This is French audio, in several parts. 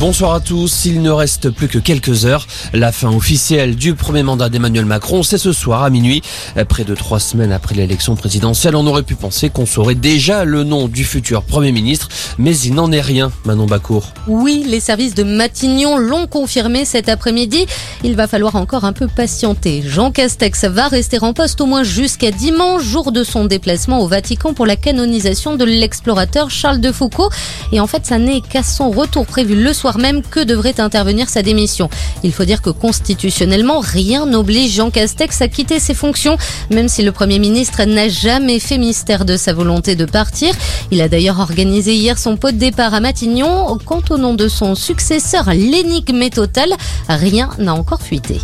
Bonsoir à tous. Il ne reste plus que quelques heures. La fin officielle du premier mandat d'Emmanuel Macron, c'est ce soir à minuit. Près de trois semaines après l'élection présidentielle, on aurait pu penser qu'on saurait déjà le nom du futur Premier ministre, mais il n'en est rien, Manon Bacour. Oui, les services de Matignon l'ont confirmé cet après-midi. Il va falloir encore un peu patienter. Jean Castex va rester en poste au moins jusqu'à dimanche, jour de son déplacement au Vatican pour la canonisation de l'explorateur Charles de Foucault. Et en fait, ça n'est qu'à son retour prévu le soir même que devrait intervenir sa démission. Il faut dire que constitutionnellement, rien n'oblige Jean Castex à quitter ses fonctions, même si le Premier ministre n'a jamais fait mystère de sa volonté de partir. Il a d'ailleurs organisé hier son pot de départ à Matignon. Quant au nom de son successeur, l'énigme est totale. Rien n'a encore fuité.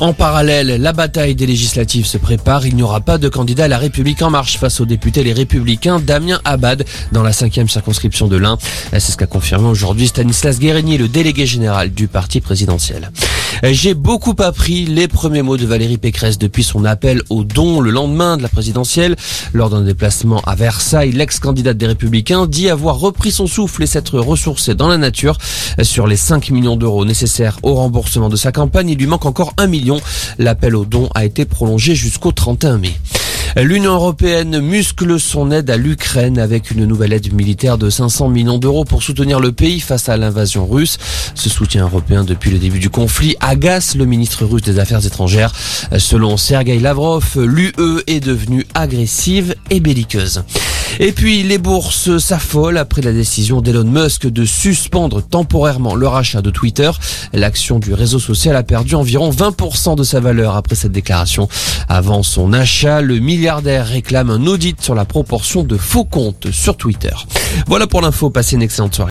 En parallèle, la bataille des législatives se prépare. Il n'y aura pas de candidat à la République en marche face aux députés Les Républicains Damien Abad dans la cinquième circonscription de l'Ain. C'est ce qu'a confirmé aujourd'hui Stanislas Guérini, le délégué général du parti présidentiel. J'ai beaucoup appris les premiers mots de Valérie Pécresse depuis son appel au don le lendemain de la présidentielle. Lors d'un déplacement à Versailles, l'ex-candidate des Républicains dit avoir repris son souffle et s'être ressourcée dans la nature. Sur les 5 millions d'euros nécessaires au remboursement de sa campagne, il lui manque encore un million L'appel au don a été prolongé jusqu'au 31 mai. L'Union européenne muscle son aide à l'Ukraine avec une nouvelle aide militaire de 500 millions d'euros pour soutenir le pays face à l'invasion russe. Ce soutien européen depuis le début du conflit agace le ministre russe des Affaires étrangères. Selon Sergei Lavrov, l'UE est devenue agressive et belliqueuse. Et puis les bourses s'affolent après la décision d'Elon Musk de suspendre temporairement le rachat de Twitter. L'action du réseau social a perdu environ 20% de sa valeur après cette déclaration. Avant son achat, le milliardaire réclame un audit sur la proportion de faux comptes sur Twitter. Voilà pour l'info, passez une excellente soirée.